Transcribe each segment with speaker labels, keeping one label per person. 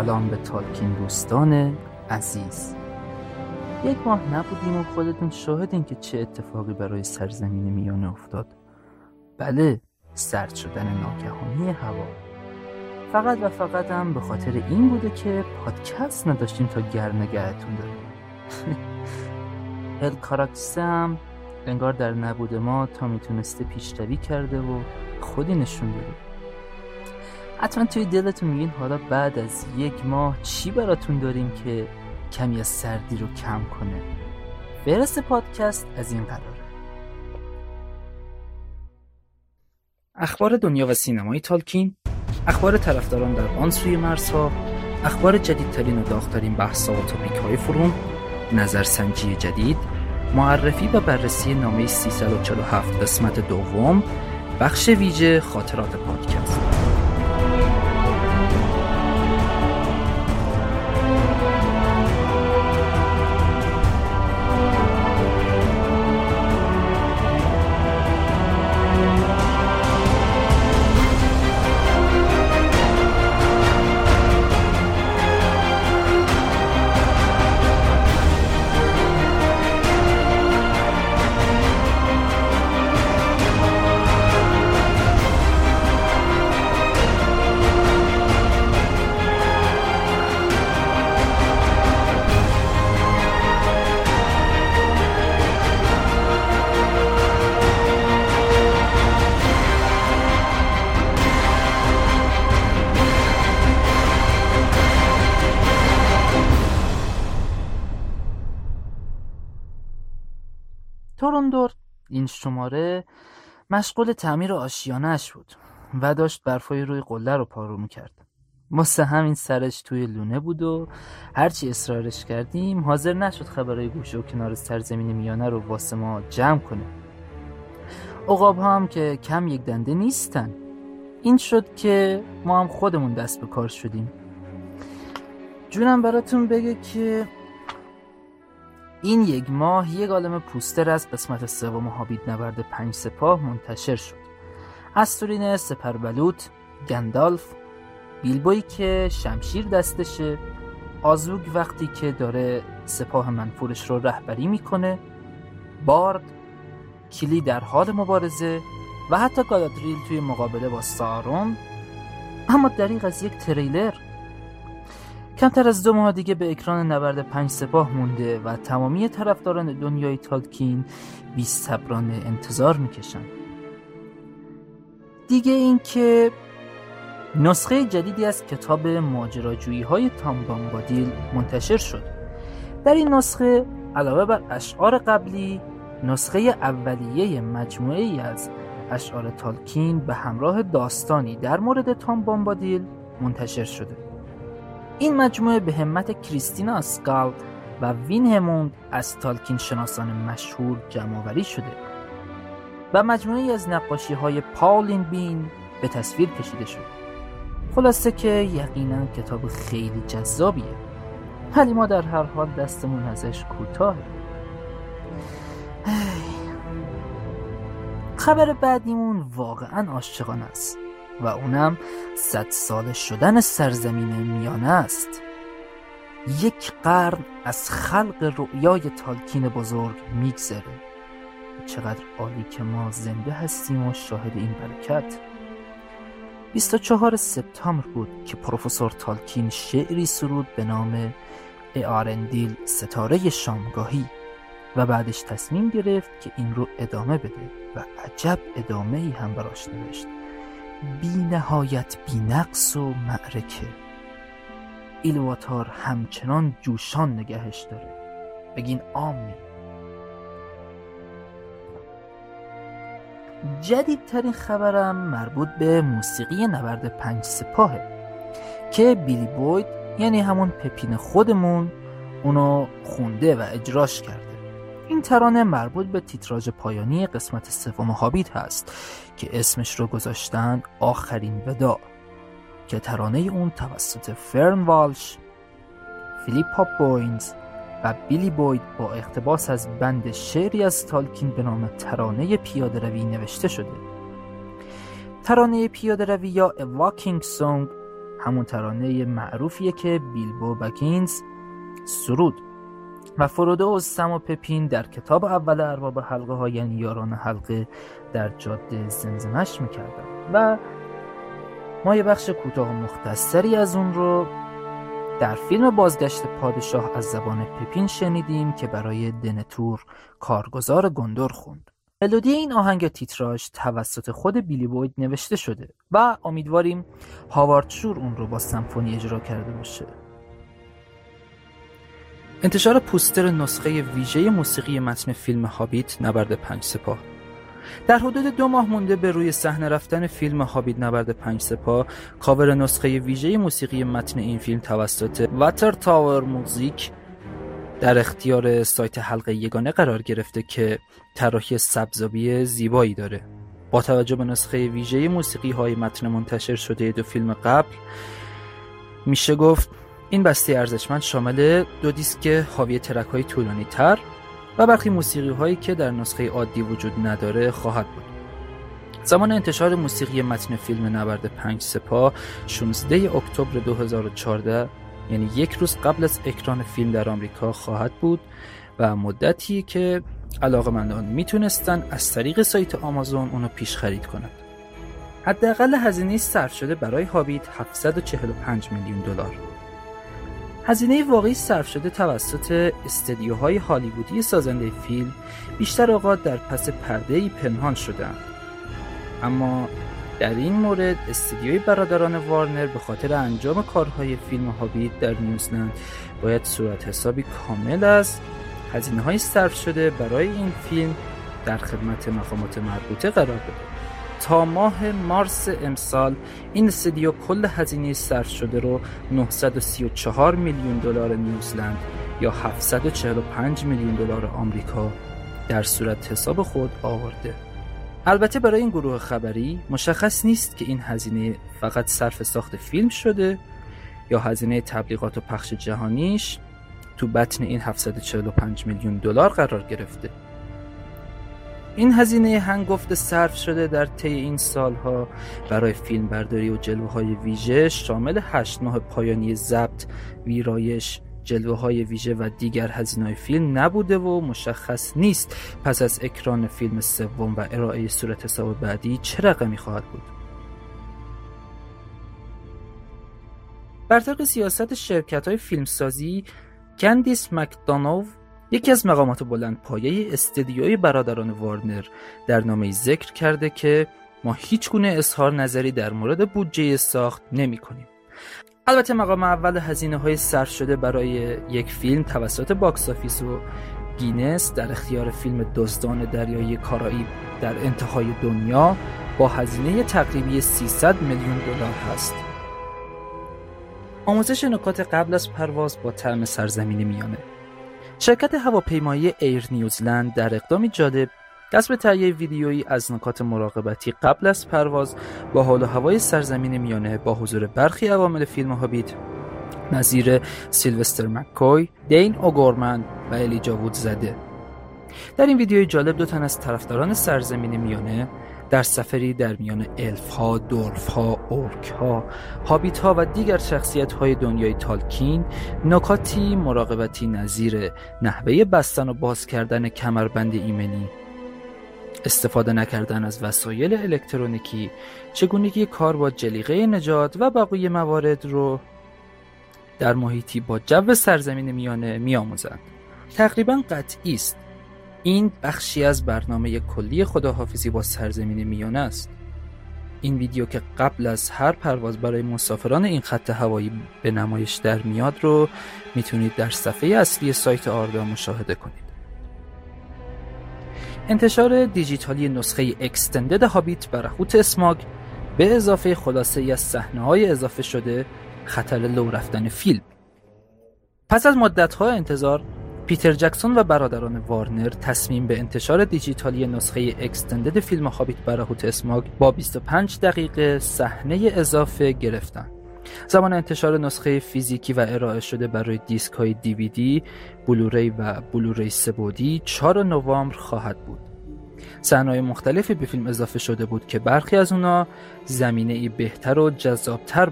Speaker 1: سلام به تالکین دوستان عزیز. یک ماه نبودیم و خودتون شاهدین که چه اتفاقی برای سرزمین میانه افتاد. بله سرد شدن ناگهانی هوا. فقط و فقط هم به خاطر این بوده که پادکست نداشتیم تا گر نگهتون داریم. هل کاراکسه هم انگار در نبود ما تا می‌تونسته پیشروی کرده و خودی نشون داده حتما توی دلتون میگین حالا بعد از یک ماه چی براتون داریم که کمی از سردی رو کم کنه؟ فهرست پادکست از این قراره اخبار دنیا و سینمای تالکین اخبار طرفداران در آن سوی مرزها اخبار جدیدترین و داغترین بحث‌ها و توپیک های فروم نظرسنجی جدید معرفی و بررسی نامه 347 قسمت دوم بخش ویژه خاطرات پادکست. این شماره مشغول تعمیر آشیانش بود و داشت برفای روی قله رو پارو می‌کرد. واسه همین سرش توی لونه بود و هرچی اصرارش کردیم حاضر نشد خبرهای گوشه و کنار سرزمین میانه رو واسه ما جمع کنه. عقاب ها هم که کم یک دنده نیستن. این شد که ما هم خودمون دست به کار شدیم. جونم براتون بگه که این یک ماه یک عالم پوستر از قسمت سوم هابیت نبرد پنج سپاه منتشر شد. استورین سپربلوت گندالف بیلبوی که شمشیر دستشه آزوگ وقتی که داره سپاه منفورش رو رهبری می‌کنه بارد کلی در حال مبارزه و حتی گالادریل توی مقابله با سارون اما دریغ از یک تریلر. کمتر از دو ماه دیگه به اکران نبرد پنج سپاه مونده و تمامی طرفداران دنیای تالکین بی صبرانه انتظار می‌کشن دیگه اینکه نسخه جدیدی از کتاب ماجراجویی های تام بامبادیل منتشر شد. در این نسخه علاوه بر اشعار قبلی نسخه اولیه مجموعه از اشعار تالکین به همراه داستانی در مورد تام بامبادیل منتشر شده. این مجموعه به همت کریستینا اسکال و وین هموند از تالکین شناسان مشهور جمعآوری شده و مجموعه از نقاشی های پاولین بین به تصویر کشیده شد خلاصه که یقینا کتاب خیلی جذابیه. ولی ما در هر حال دستمون ازش کوتاهه. خبر بعدیمون واقعا عاشقانه است. و اونم صد سال شدن سرزمین میانه است. یک قرن از خلق رؤیای تالکین بزرگ میگذره. چقدر عالی که ما زنده هستیم و شاهد این برکت. 24 سپتامبر بود که پروفسور تالکین شعری سرود به نام اارندیل ستاره شامگاهی و بعدش تصمیم گرفت که این رو ادامه بده و عجب ادامه ای هم براش نوشت. بی نهایت بی نقص و معرکه. ایلواتار همچنان جوشان نگهش داره. بگین آمین. جدیدترین خبرم مربوط به موسیقی نبرد پنج سپاهه که بیلی بوید یعنی همون پپین خودمون اونو خونده و اجراش کرده این ترانه مربوط به تیتراژ پایانی قسمت سوم هابیت هست که اسمش رو گذاشتن آخرین ودا که ترانه اون توسط فرن والش فیلیپ بوینز و بیلی بوید با اقتباس از بند شعری از تالکین به نام ترانه پیاده روی نوشته شده. ترانه پیاده روی یا A Walking Song همون ترانه معروفیه که بیلبو بگینز سرود و فرودو و سم و پپین در کتاب اول ارباب حلقه ها یعنی یاران حلقه در جاده زمزمش می‌کردن و ما یه بخش کوتاه مختصری از اون رو در فیلم بازگشت پادشاه از زبان پپین شنیدیم که برای دنتور کارگزار گندر خوند. ملودی این آهنگ تیتراژ توسط خود بیلی بوید نوشته شده و امیدواریم هاوارد شور اون رو با سمفونی اجرا کرده باشه. انتشار پوستر نسخه ویژه موسیقی متن فیلم هابیت نبرد پنج سپاه. در حدود دو ماه مونده به روی صحنه رفتن فیلم هابیت نبرد پنج سپاه کاور نسخه ویژه موسیقی متن این فیلم توسط واتر تاور موزیک در اختیار سایت حلقه یگانه قرار گرفته که طراحی سبزابی زیبایی داره. با توجه به نسخه ویژه موسیقی های متن منتشر شده دو فیلم قبل میشه گفت این بسته ارزشمند شامل دو دیسک حاوی ترک های طولانی تر و برخی موسیقی هایی که در نسخه عادی وجود نداره خواهد بود زمان انتشار موسیقی متن فیلم نبرد پنج سپاه 16 اکتبر 2014 یعنی یک روز قبل از اکران فیلم در آمریکا خواهد بود و مدتی که علاقمندان می‌تونستن از طریق سایت آمازون اونو پیش خرید کنند. حداقل هزینه صرف شده برای هابیت 745 میلیون دلار. هزینه واقعی صرف شده توسط استدیوهای هالیوودی سازنده فیلم بیشتر اوقات در پس پرده پنهان شدند. اما در این مورد استدیوی برادران وارنر به خاطر انجام کارهای فیلم هابیت در نیوزلند باید صورت حسابی کامل از هزینه های صرف شده برای این فیلم در خدمت مقامات مربوطه قرار بده تا ماه مارس امسال این استدیو کل هزینه صرف شده رو 934 میلیون دلار نیوزلند یا 745 میلیون دلار آمریکا در صورت حساب خود آورده. البته برای این گروه خبری مشخص نیست که این هزینه فقط صرف ساخت فیلم شده یا هزینه تبلیغات و پخش جهانیش تو بطن این 745 میلیون دلار قرار گرفته. این هزینه هنگفت صرف شده در طی این سالها برای فیلم برداری و جلوه های ویژه شامل هشت ماه پایانی ضبط، ویرایش، جلوه های ویژه و دیگر هزینه فیلم نبوده و مشخص نیست پس از اکران فیلم سوم و ارائه صورت حساب بعدی چه رقمی خواهد بود. بر طبق سیاست شرکت های فیلمسازی کندیس مک‌دونو یکی از مقامات بلند پایه استدیوی برادران وارنر در نامه ذکر کرده که ما هیچ گونه اظهار نظری در مورد بودجه ساخت نمی کنیم. البته مقام اول هزینه های صرف شده برای یک فیلم توسط Box Office و گینس در اختیار فیلم دزدان دریایی کارائیب در انتهای دنیا با هزینه تقریبی 300 میلیون دلار هست. آموزش نکات قبل از پرواز با طعم سرزمین میانه شرکت هواپیمایی ایر نیوزلند در اقدامی جالب دست به تهیه ویدیویی از نکات مراقبتی قبل از پرواز با حال و هوای سرزمین میانه با حضور برخی عوامل فیلم هابیت. نظیر سیلوستر مککوی، دین اوگورمن و الیجا وود زده در این ویدیوی جالب دو تن از طرفداران سرزمین میانه در سفری در میان الف ها، دورف ها، اورک ها، هابیت ها و دیگر شخصیت های دنیای تالکین نکاتی مراقبتی نظیر نحوه بستن و باز کردن کمربند ایمنی استفاده نکردن از وسایل الکترونیکی چگونگی کار با جلیقه نجات و بقیه موارد رو در محیطی با جو سرزمین میانه میآموزند. تقریبا قطعی است. این بخشی از برنامه کلی خداحافظی با سرزمین میانه است. این ویدیو که قبل از هر پرواز برای مسافران این خط هوایی به نمایش در میاد رو می‌تونید در صفحه اصلی سایت آردا مشاهده کنید. انتشار دیجیتالی نسخه اکستندد هابیت برهوت اسماگ به اضافه خلاصه از صحنه های اضافه شده خطر لو رفتن فیلم. پس از مدت‌ها انتظار پیتر جکسون و برادران وارنر تصمیم به انتشار دیجیتالی نسخه اکستندد فیلم هابیت برهوت اسماگ با 25 دقیقه صحنه اضافه گرفتند. زمان انتشار نسخه فیزیکی و ارائه شده برای دیسک های دیویدی، بلوری و بلوری سبودی 4 نوامبر خواهد بود. صحنه‌های مختلفی به فیلم اضافه شده بود که برخی از اونا زمینه بهتر و جذابتر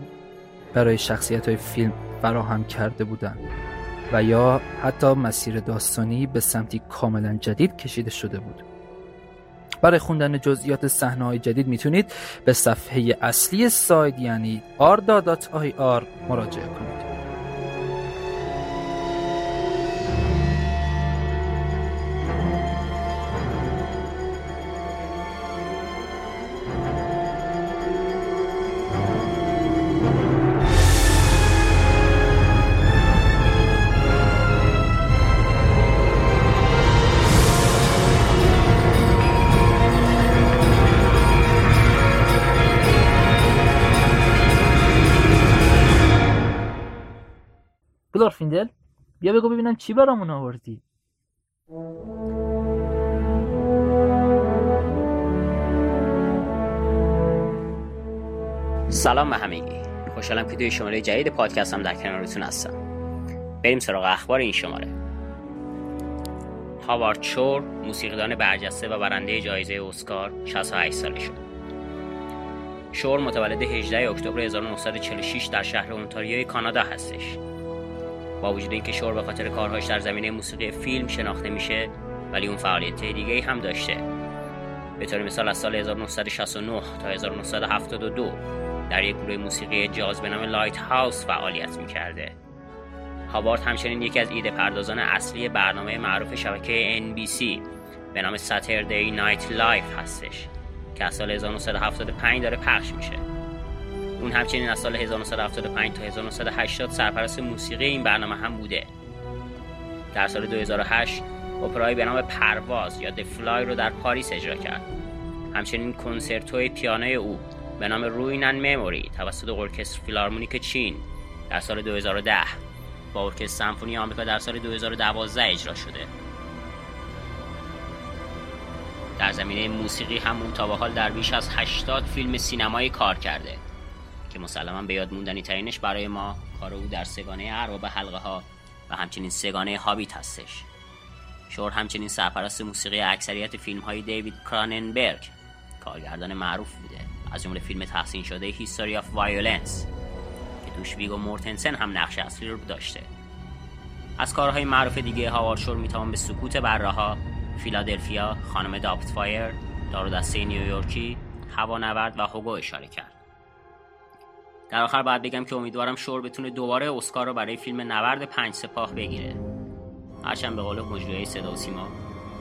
Speaker 1: برای شخصیت های فیلم فراهم کرده بودند و یا حتی مسیر داستانی به سمتی کاملا جدید کشیده شده بود. برای خوندن جزئیات صحنه های جدید می‌تونید به صفحه اصلی سایت یعنی arda.ir مراجعه کنید. گلارفیندل بیا بگو ببینم چی برامون آوردی.
Speaker 2: سلام به همگی. خوشحالم که توی شماره جدید پادکستم در کنارتون هستم. بریم سراغ اخبار این شماره. هاوارد شور موسیقیدان برجسته و برنده جایزه اسکار 68 ساله شد. شور متولد 18 اکتبر 1946 در شهر اونتاریوی کانادا هستش. با وجود اینکه شور به خاطر کارهاش در زمینه موسیقی فیلم شناخته میشه ولی اون فعالیت دیگه هم داشته. به طور مثال از سال 1969 تا 1972 در یک گروه موسیقی جاز به نام لایت هاوس فعالیت می‌کرده. هاوارد همچنین یکی از ایده پردازان اصلی برنامه معروف شبکه NBC به نام Saturday Night Live هستش که از سال 1975 داره پخش میشه. اون همچنین از سال 1975 تا 1980 سرپرست موسیقی این برنامه هم بوده. در سال 2008 اپرای به نام پرواز یا The Fly رو در پاریس اجرا کرد. همچنین کنسرتوی پیانوی او به نام Ruin and Memory توسط ارکستر فیلارمونیک چین در سال 2010 با ارکستر سمفونی آمریکا در سال 2012 اجرا شده. در زمینه موسیقی هم او تا به حال در بیش از 80 فیلم سینمایی کار کرده. که مسلما به یاد موندنی ترینش برای ما کار او در سه‌گانه ارباب حلقه ها و همچنین سه‌گانه هابیت هستش. شور همچنین سرپرست موسیقی اکثریت فیلم های دیوید کراننبرگ کارگردان معروف بوده. از جمله فیلم تحسین شده History of Violence که توش ویگو مورتنسن هم نقش اصلی رو داشته. از کارهای معروف دیگه هاوارد شور می‌توان به سکوت بره‌ها فیلادلفیا خانم داوت فایر دارو دسته نیویورکی هوانورد و هوگو اشاره کرد. در آخر باید بگم که امیدوارم شور بتونه دوباره اسکار رو برای فیلم نبرد پنج سپاه بگیره. هرچند به قول مجریای صدا و سیما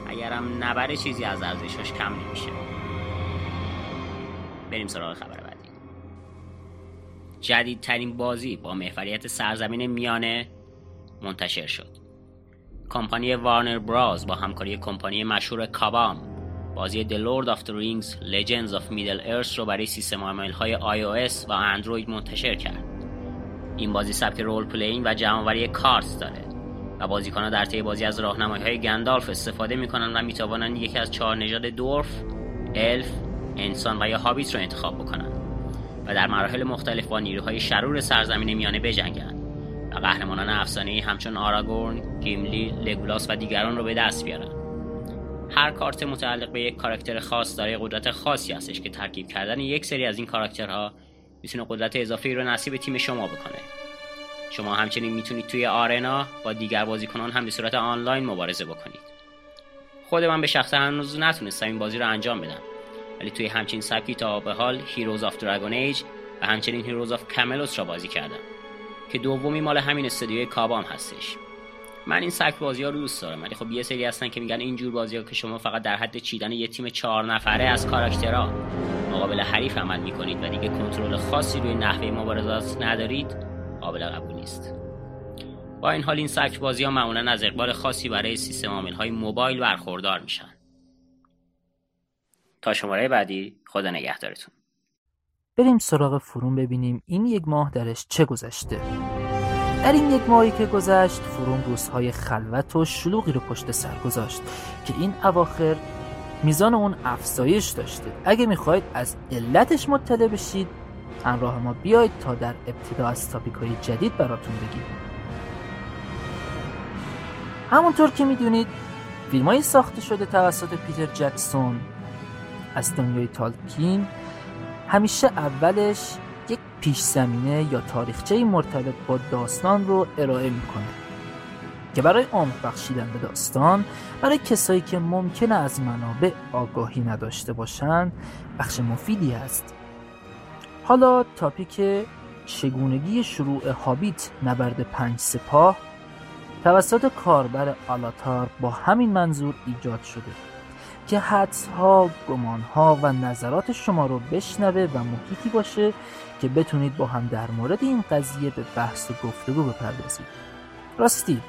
Speaker 2: اگرم نبره چیزی از ارزشش کم نمیشه. بریم سراغ خبر بعدی. جدیدترین بازی با محوریت سرزمین میانه منتشر شد. کمپانی وارنر برادرز با همکاری کمپانی مشهور کابام بازی The Lord of the Rings Legends of Middle Earth رو برای سیستم عامل های iOS و اندروید منتشر کرد. این بازی سبک role playing و جمع‌آوری کارت داره و بازیکنان در طی بازی از راهنمایی های گندالف استفاده می‌کنن و می‌توانند یکی از چهار نژاد دورف، الف، انسان و یا هابیت رو انتخاب بکنند و در مراحل مختلف با نیروهای شرور سرزمین میانه بجنگند و قهرمانان افسانه‌ای همچون آراگورن، گیملی، لگولاس و دیگران رو به دست بیارند. هر کارت متعلق به یک کاراکتر خاص داره قدرت خاصی هستش که ترکیب کردن یک سری از این کاراکترها می‌تونه قدرت اضافه رو نصیب تیم شما بکنه. شما همچنین می‌تونید توی arena با دیگر بازیکنان هم به صورت آنلاین مبارزه بکنید. خود من به شخصه هنوز نتونستم این بازی رو انجام بدم. ولی توی همچین سبکی تا به حال Heroes of Dragon Age و همچنین Heroes of Camelot را بازی کردم که دومی مال همین استودیوی کابام هستش. من این سبک بازی ها رو دوست دارم ولی خب یه سری هستن که میگن اینجور بازی ها که شما فقط در حد چیدن یه تیم چهار نفره از کاراکترها. مقابل حریف عمل می‌کنید و دیگه کنترل خاصی روی نحوه مبارزات ندارید قابل قبول نیست. با این حال این سبک بازی ها معمولا از اقبال خاصی برای سیستم عامل های موبایل برخوردار میشن. تا شماره بعدی خدا نگهدارتون.
Speaker 1: بریم سراغ فروم ببینیم این یک ماه درش چه گذشته. در این یک ماهی که گذشت فروم روزهای خلوت و شلوغی رو پشت سر گذاشت که این اواخر میزان اون افزایش داشته. اگه می‌خواید از علتش مطلع بشید همراه ما بیاید تا در ابتدا از تاپیک جدید براتون بگیم. همونطور که می‌دونید فیلم ساخته شده توسط پیتر جکسون از دنیای تالکین همیشه اولش یک پیش زمینه یا تاریخچه مرتبط با داستان رو ارائه می‌کنه که برای عمق بخشیدن به داستان برای کسایی که ممکنه از منابع آگاهی نداشته باشند بخش مفیدی است. حالا تاپیک چگونگی شروع هابیت نبرد پنج سپاه توسط کاربر آلاتار با همین منظور ایجاد شده که حدسها، گمانها و نظرات شما رو بشنوه و محیطی باشه که بتونید با هم در مورد این قضیه به بحث و گفتگو بپردازید راستی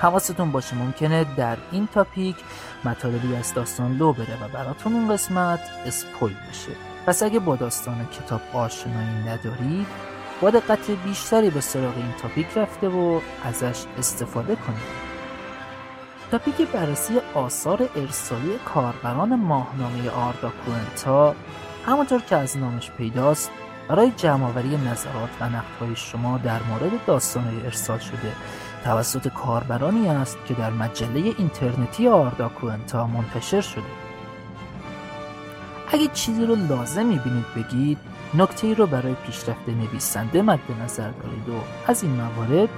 Speaker 1: حواستون باشه ممکنه در این تاپیک مطالبی از داستان لو بره و براتون اون قسمت اسپویل بشه. پس اگه با داستان کتاب آشنایی ندارید با دقت بیشتری به سراغ این تاپیک رفته و ازش استفاده کنید تاپیک بررسی آثار ارسالی کاربران ماهنامه آردا کوئنتا همانطور که از نامش پیداست برای جمعآوری نظرات و نقدهای شما در مورد داستانهای ارسال شده. توسط کاربرانی است که در مجله اینترنتی آردا کوئنتا منتشر شده. اگه چیزی رو لازم می‌بینید بگید نکته ای رو برای پیشرفت نویسنده مد نظر دارید و از این موارد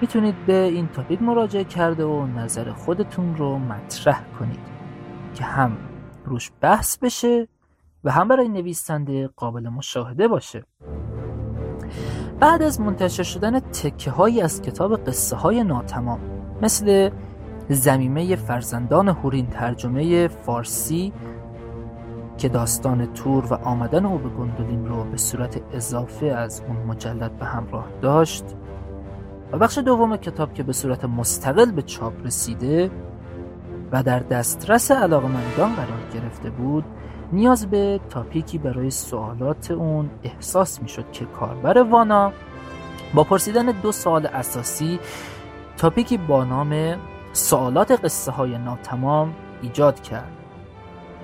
Speaker 1: می‌تونید به این تاپیک مراجعه کرده و نظر خودتون رو مطرح کنید که هم روش بحث بشه و هم برای نویسنده قابل مشاهده باشه. بعد از منتشر شدن تکه هایی از کتاب قصه های ناتمام مثل زمیمه فرزندان هورین ترجمه فارسی که داستان تور و آمدن او به گندولین رو به صورت اضافه از اون مجلد به همراه داشت و بخش دوم کتاب که به صورت مستقل به چاپ رسیده و در دسترس علاقمندان قرار گرفته بود نیاز به تاپیکی برای سوالات اون احساس می شد که کاربر وانا با پرسیدن دو سوال اساسی تاپیکی با نام سوالات قصه های ناتمام ایجاد کرد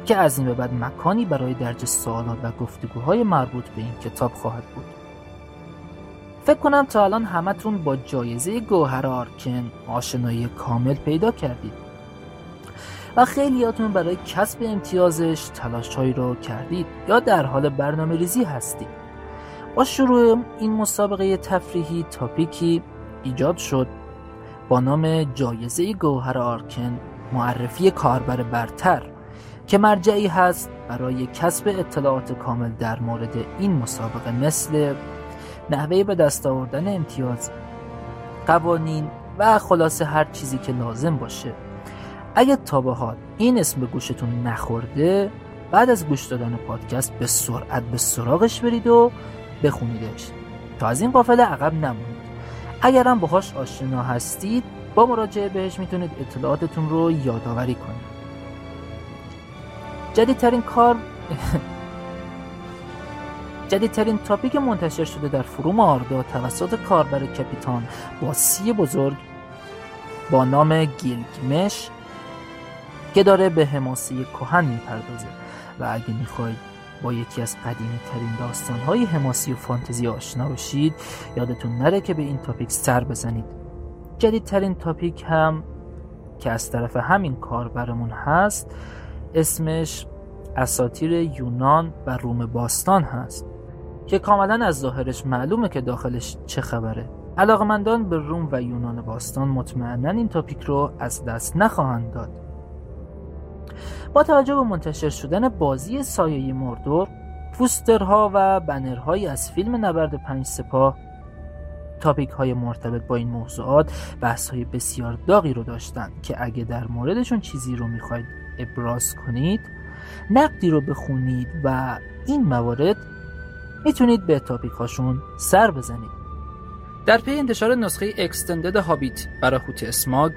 Speaker 1: که از این به بعد مکانی برای درج سوالات و گفتگوهای مربوط به این کتاب خواهد بود. فکر کنم تا الان همتون با جایزه گوهر آرکن آشنایی کامل پیدا کردید. و خیلیاتون برای کسب امتیازش تلاشهایی رو کردید یا در حال برنامه ریزی هستید. با شروع این مسابقه تفریحی تاپیکی ایجاد شد با نام جایزه گوهر آرکن معرفی کاربر برتر که مرجعی هست برای کسب اطلاعات کامل در مورد این مسابقه مثل نحوه به دست آوردن امتیاز قوانین و خلاصه هر چیزی که لازم باشه. اگه تا به حال این اسم به گوشتون نخورده بعد از گوش دادن پادکست به سرعت به سراغش برید و بخونیدش تا از این قافله عقب نمونید. اگرم باهاش آشنا هستید با مراجعه بهش می‌تونید اطلاعاتتون رو یادآوری کنید. جدیدترین کار جدیدترین تاپیک منتشر شده در فروم آردا توسط کاربر کپیتان با سی بزرگ با نام گیلگمش که داره به حماسی کهن می‌پردازه. و اگه می‌خواید با یکی از قدیمی ترین داستان های حماسی و فانتزی آشنا بشید یادتون نره که به این تاپیک سر بزنید. جدیدترین تاپیک هم که از طرف همین کاربرمون هست اسمش اساتیر یونان و روم باستان هست که کاملا از ظاهرش معلومه که داخلش چه خبره. علاقمندان به روم و یونان باستان مطمئنا این تاپیک رو از دست نخواهند داد. با توجه به منتشر شدن بازی سایه مردور پوسترها و بنرهایی از فیلم نبرد پنج سپاه تاپیک های مرتبط با این موضوعات بحث های بسیار داغی رو داشتن که اگه در موردشون چیزی رو می‌خواید ابراز کنید نقدی رو بخونید و این موارد می‌تونید به تاپیک هاشون سر بزنید. در پی انتشار نسخه اکستندد هابیت برای هوت اسماگ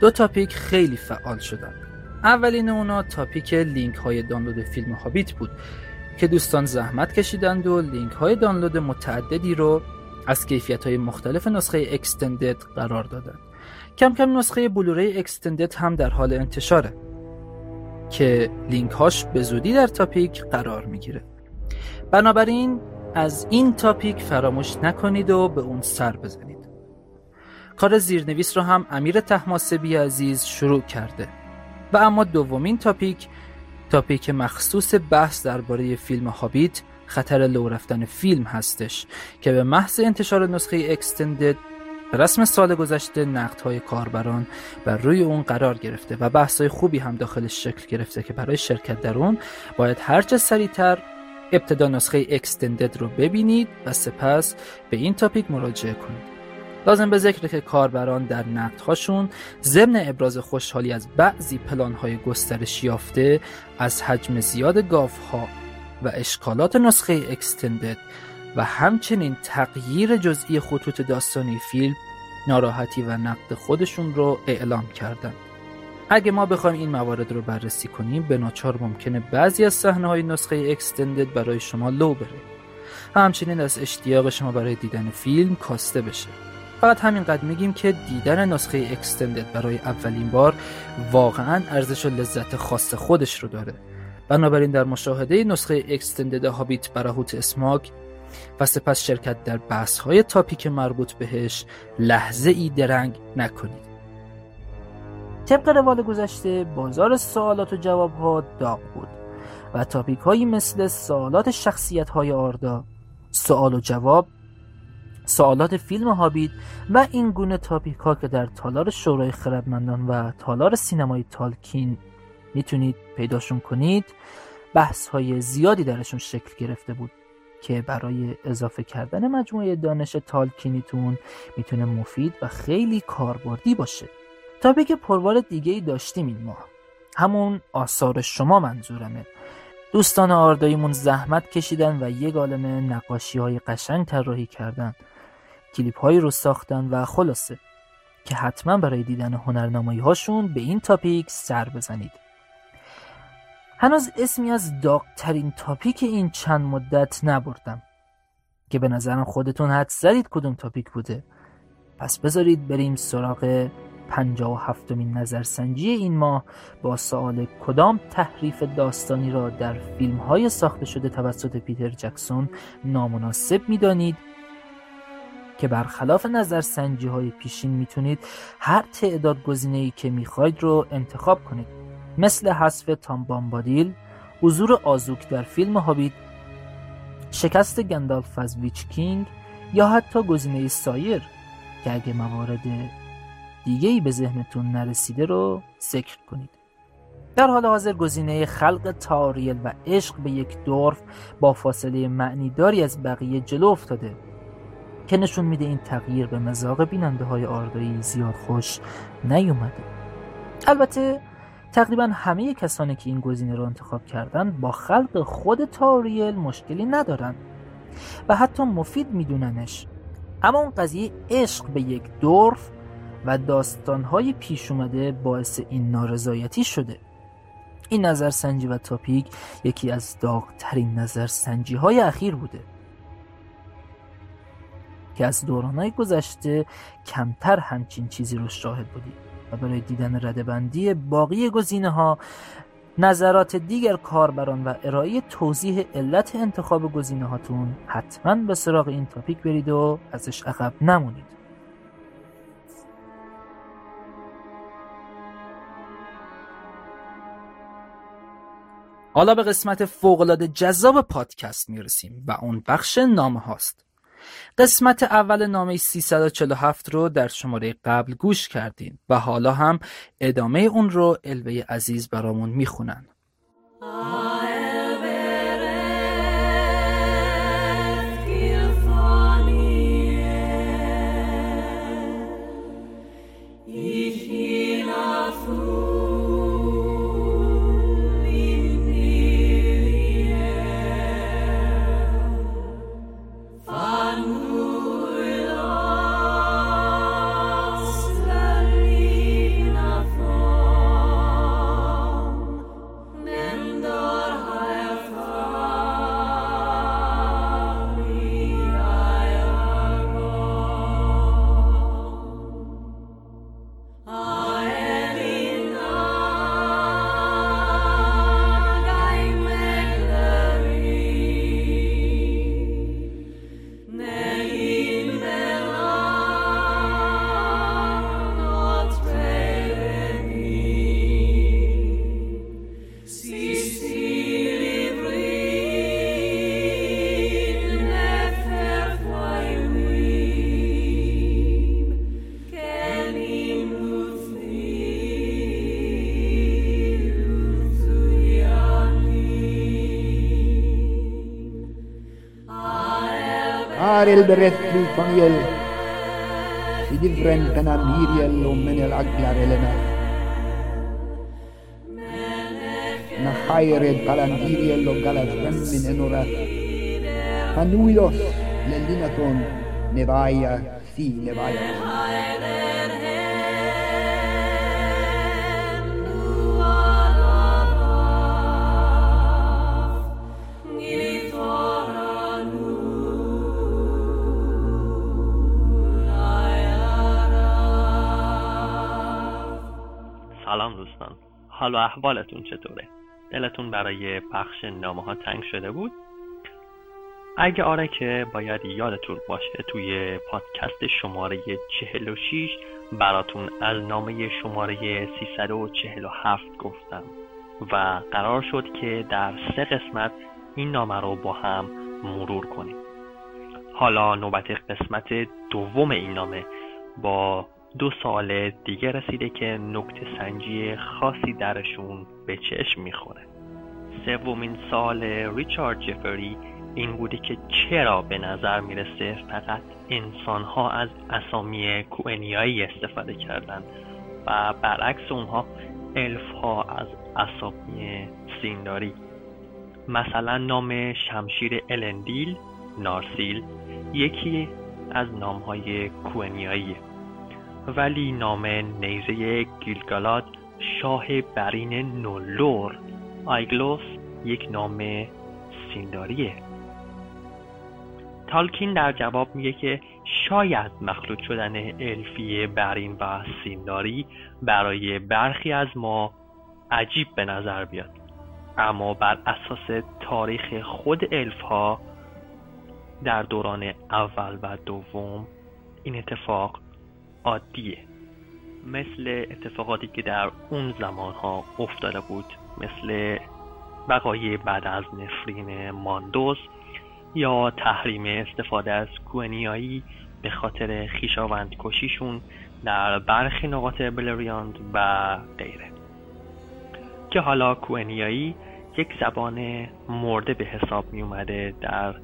Speaker 1: دو تاپیک خیلی فعال شدن اولین اونا تاپیک لینک های دانلود فیلم هابیت بود که دوستان زحمت کشیدند و لینک های دانلود متعددی رو از کیفیت های مختلف نسخه extended قرار دادن کم کم نسخه Blu-ray extended هم در حال انتشاره که لینک هاش به زودی در تاپیک قرار می‌گیره. بنابراین از این تاپیک فراموش نکنید و به اون سر بزنید. کار زیرنویس رو هم امیر طهماسبی عزیز شروع کرده. و اما دومین topic topic مخصوص بحث درباره فیلم هابیت خطر لو رفتن فیلم هستش که به محض انتشار نسخه extended به رسم سال گذشته های کاربران بر روی اون قرار گرفته و بحث خوبی هم داخلش شکل گرفته که برای شرکت در اون باید هرچه سریعتر ابتدا نسخه extended رو ببینید و سپس به این تاپیک مراجعه کنید. لازم به ذکر که کاربران در نقدهاشون ضمن ابراز خوشحالی از بعضی پلانهای گسترش یافته از حجم زیاد گافها و اشکالات نسخه اکستندد و همچنین تغییر جزئی خطوط داستانی فیلم ناراحتی و نقد خودشون رو اعلام کردند. اگه ما بخوایم این موارد رو بررسی کنیم به ناچار ممکنه بعضی از صحنه های نسخه اکستندد برای شما لو بره همچنین از اشتیاق شما برای دیدن فیلم کاسته بشه فقط همینقدر میگیم که دیدن نسخه اکستندد برای اولین بار واقعا ارزش و لذت خاص خودش رو داره. بنابراین در مشاهده نسخه اکستندد هابیت براهوت اسماک و سپس شرکت در بحث های تاپیک مربوط بهش لحظه ای درنگ نکنید. طبق روال گذشته بازار سوالات و جواب ها داغ بود و تاپیک هایی مثل سوالات شخصیت های آردا سوال و جواب سوالات فیلم هابید و این گونه تاپیک ها که در تالار شورای خردمندان و تالار سینمای تالکین می‌تونید پیداشون کنید بحث های زیادی درشون شکل گرفته بود که برای اضافه کردن مجموعه دانش تالکینیتون می‌تونه مفید و خیلی کاربردی باشه. تاپیک پروار دیگه ای داشتیم این ماه. همون آثار شما منظورمه. دوستان آرداییمون زحمت کشیدن و یه عالم نقاشی های قشنگ طراحی کردن. کلیپ هایی رو ساختن و خلاصه که حتما برای دیدن هنرنمایی هاشون به این تاپیک سر بزنید. هنوز اسمی از داغترین تاپیک این چند مدت نبردم که به نظرم خودتون حد زدید کدوم تاپیک بوده. پس بذارید بریم سراغ پنجا و هفتمین نظرسنجی این ماه با سوال کدام تحریف داستانی را در فیلم های ساخته شده توسط پیتر جکسون نامناسب می‌دانید؟ که برخلاف نظرسنجی های پیشین می‌تونید هر تعداد گزینه ای که می‌خواید رو انتخاب کنید. مثل حذف تام بامبادیل حضور آزوک در فیلم هابیت شکست گندالف از ویچ کینگ یا حتی گزینه سایر که اگه موارد دیگه ای به ذهنتون نرسیده رو ذکر کنید. در حال حاضر گزینه خلق تاریل و عشق به یک دورف با فاصله معنیداری از بقیه جلو افتاده. که نشون میده این تغییر به مزاق بیننده های آردایی زیاد خوش نیومده. البته تقریبا همه کسانی که این گزینه رو انتخاب کردن با خلق خود تاریل مشکلی ندارن و حتی مفید میدوننش. اما اون قضیه عشق به یک دورف و داستانهای پیش اومده باعث این نارضایتی شده. این نظرسنجی و تاپیک یکی از داغترین نظرسنجی های اخیر بوده. که از دورانهای گذشته کمتر همچین چیزی رو شاهد بودیم و برای دیدن ردبندی باقی گزینه ها نظرات دیگر کاربران و ارائه توضیح علت انتخاب گزینه هاتون حتما به سراغ این تاپیک برید و ازش عقب نمونید. حالا به قسمت فوقالعاده جذاب پادکست می‌رسیم و اون بخش نامه هاست قسمت اول نامه 347 رو در شماره قبل گوش کردیم و حالا هم ادامه اون رو الوه عزیز برامون می‌خونن.
Speaker 3: elberättslig familj. Vid räntorna Miriel och Menel Aglar Elena. Nahaired Kalandiriel och Galasremmin Enorat. Hanuidos Lelinaton Nevaja Si
Speaker 4: Nevaja. حال و احوالتون چطوره؟ دلتون برای پخش نامه ها تنگ شده بود؟ اگه آره که باید یادتون باشه توی پادکست شماره 46 براتون از نامه شماره 347 گفتم و قرار شد که در سه قسمت این نامه رو با هم مرور کنیم. حالا نوبت قسمت دوم این نامه با دو سال دیگه رسیده که نکته سنجی خاصی درشون به چشم می‌خوره. سومین سال ریچارد جفری این بوده که چرا به نظر می‌رسه فقط انسان ها از اسامی کوئنیایی استفاده کردن و برعکس اونها الف ها از اسامی سینداری. مثلا نام شمشیر الندیل نارسیل یکی از نام های کوئنیاییه ولی نام نیزه گیلگالاد شاه برین نولور. آیگلوس یک نام سینداریه. تالکین در جواب میگه که شاید مخلوط شدن الفی برین و سینداری برای برخی از ما عجیب به نظر بیاد. اما بر اساس تاریخ خود الف ها در دوران اول و دوم این اتفاق عادیه. مثل اتفاقاتی که در اون زمان ها افتاده بود مثل بقای بعد از نفرین ماندوس یا تحریم استفاده از کوئنیایی به خاطر خیشاوند کشیشون در برخی نقاط بلریاند و غیره. که حالا کوئنیایی یک زبان مرده به حساب می اومده در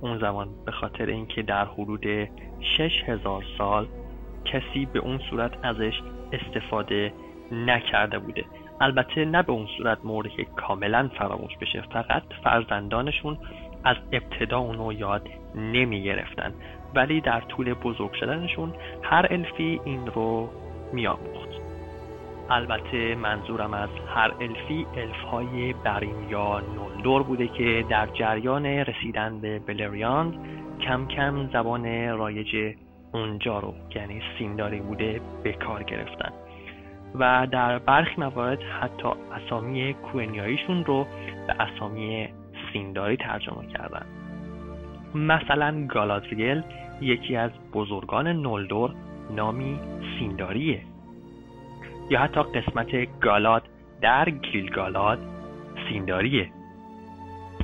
Speaker 4: اون زمان به خاطر اینکه در حدود 6000 سال کسی به اون صورت ازش استفاده نکرده بوده. البته نه به اون صورت مورد که کاملا فراموش بشه فقط فرزندانشون از ابتدا اونو یاد نمی گرفتن ولی در طول بزرگ شدنشون هر الفی این رو می آموخت البته منظورم از هر الفی الفهای برین یا نولدور بوده که در جریان رسیدن به بلریاند کم کم زبان رایج اونجا رو یعنی سینداری بوده به کار گرفتن. و در برخی موارد حتی اسامی کوئنیاییشون رو به اسامی سینداری ترجمه کردن. مثلا گالادریل یکی از بزرگان نولدور نامی سینداریه یا حتی قسمت گالاد در گیلگالاد سینداریه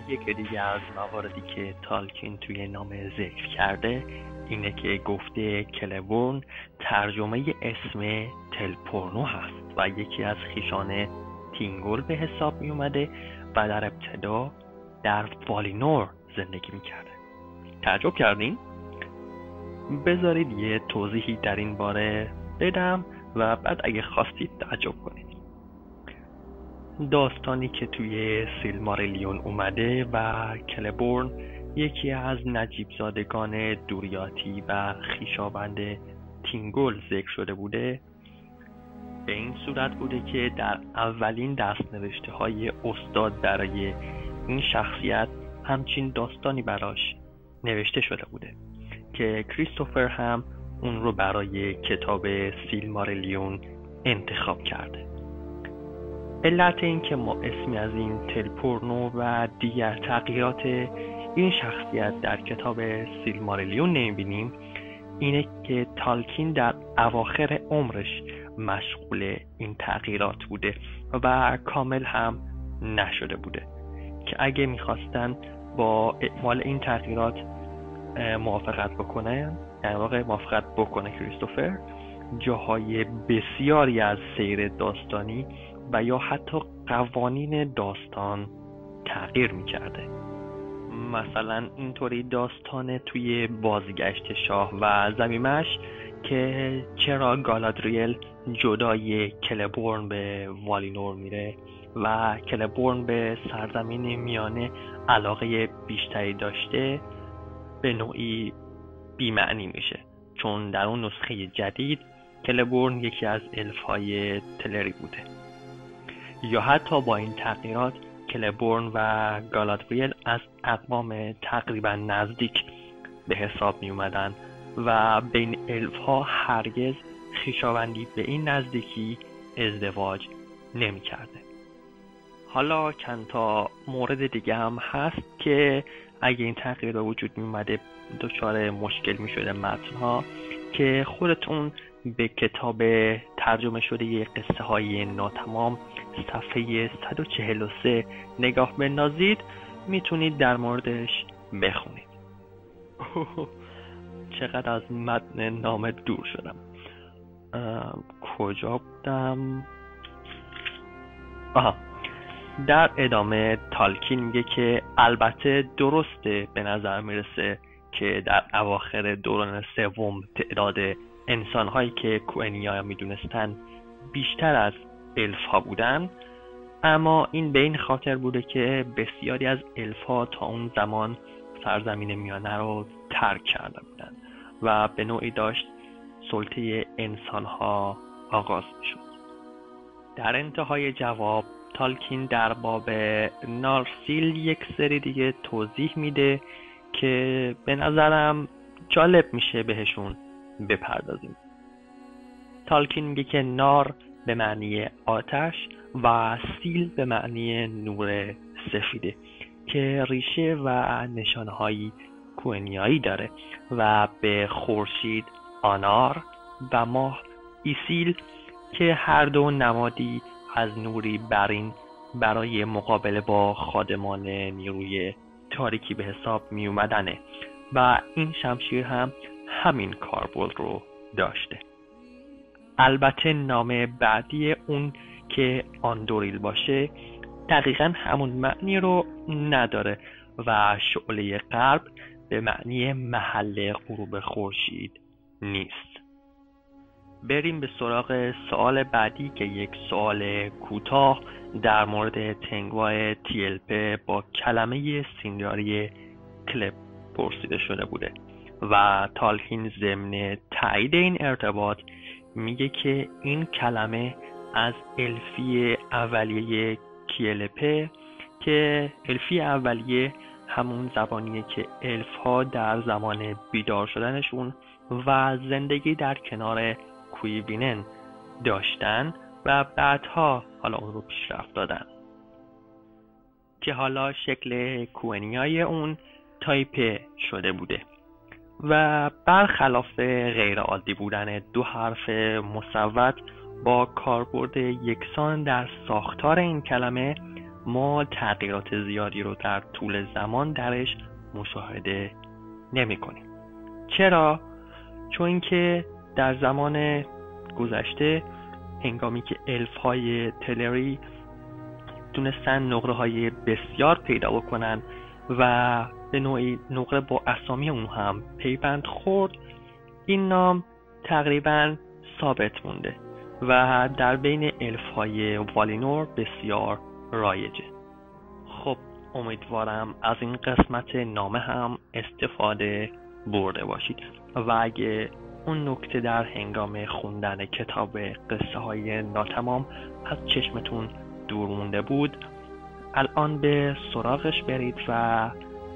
Speaker 4: یکی دیگه از مواردی که تالکین توی نام ذکر کرده اینه که گفته کلبورن ترجمه اسم تلپورنو هست و یکی از خیشان تینگول به حساب می اومده و در ابتدا در والینور زندگی می کرده تعجب کردین؟ بذارید یه توضیحی در این باره بدم و بعد اگه خواستید تعجب کنید داستانی که توی سیلماریلیون اومده و کلبورن یکی از نجیب زادگان دوریاتی و خیشابند تینگول ذکر شده بوده. به این صورت بوده که در اولین دستنوشته های استاد برای این شخصیت همچین داستانی براش نوشته شده بوده که کریستوفر هم اون رو برای کتاب سیلمارلیون انتخاب کرده. علت این که ما اسمی از این تلپورنو و دیگر تغییرات این شخصیت در کتاب سیلمارلیون نمی‌بینیم؟ اینه که تالکین در اواخر عمرش مشغول این تغییرات بوده و کامل هم نشده بوده که اگه می‌خواستن با اعمال این تغییرات موافقت بکنه در واقع موافقت بکنه کریستوفر جاهای بسیاری از سیر داستانی و یا حتی قوانین داستان تغییر می‌کرده. مثلا اینطوری داستان توی بازگشت شاه و زمیمش که چرا گالادریل جدای کلبورن به والینور میره و کلبورن به سرزمین میانه علاقه بیشتری داشته به نوعی بیمعنی میشه. چون در اون نسخه جدید کلبورن یکی از الفهای تلری بوده. یا حتی با این تغییرات کلبورن و گالادریل از اقوام تقریبا نزدیک به حساب می اومدن و بین الف ها هرگز خیشاوندی به این نزدیکی ازدواج نمی کرده. حالا چند تا مورد دیگه هم هست که اگه این تغییر وجود می اومده دچار مشکل می شده متن ها که خودتون به کتاب ترجمه شده یه قصه های ناتمام صفحه 143 نگاه بندازید می‌تونید در موردش بخونید. چقدر از متن نامه دور شدم. کجا بودم؟ آها در ادامه تالکین میگه که البته درسته به نظر می‌رسه که در اواخر دوران سوم تعداد انسانهایی که کوئنیا می‌دونستن بیشتر از الف ها بودن اما این به این خاطر بوده که بسیاری از الف ها تا اون زمان سرزمین میانه رو ترک کرده بودن و به نوعی داشت سلطه انسان ها آغاز می در انتهای جواب تالکین در باب نارسیل یک سری دیگه توضیح میده که به نظرم جالب میشه بهشون بپردازیم. تالکین میگه که نار به معنی آتش و سیل به معنی نور سفیده که ریشه و نشانهایی کوئنیایی داره و به خورشید آنار و ماه ایسیل که هر دو نمادی از نوری برین برای مقابله با خادمان نیروی تاریکی به حساب می اومدنه و این شمشیر هم همین کاربرد رو داشته. البته نام بعدی اون که آندوریل باشه دقیقا همون معنی رو نداره و شعله غرب به معنی محل غروب خورشید نیست. بریم به سراغ سوال بعدی که یک سوال کوتاه در مورد تنگوای تیلپه با کلمه سینیاری کلپ پرسیده شده بوده و تالکین ضمن تایید این ارتباط میگه که این کلمه از الفی اولیه کیلپه که الفی اولیه همون زبانیه که الف ها در زمان بیدار شدنشون و زندگی در کنار کویبینن داشتن و بعدها حالا اون رو پیشرفت دادن. که حالا شکل کوئنیای اون تایپ شده بوده. و برخلاف غیر عادی بودن دو حرف مصوت با کاربرد یکسان در ساختار این کلمه ما تغییرات زیادی رو در طول زمان درش مشاهده نمی کنیم چرا؟ چون اینکه در زمان گذشته هنگامی که الف های تلری دونستن نقره های بسیار پیدا بکنن و به نوعی نقره با اسامی اون هم پیوند خورد. این نام تقریبا ثابت مونده و در بین الف های والینور بسیار رایجه. خب امیدوارم از این قسمت نامه هم استفاده برده باشید و اگه اون نکته در هنگام خوندن کتاب قصه های ناتمام از چشمتون دور مونده بود الان به سراغش برید و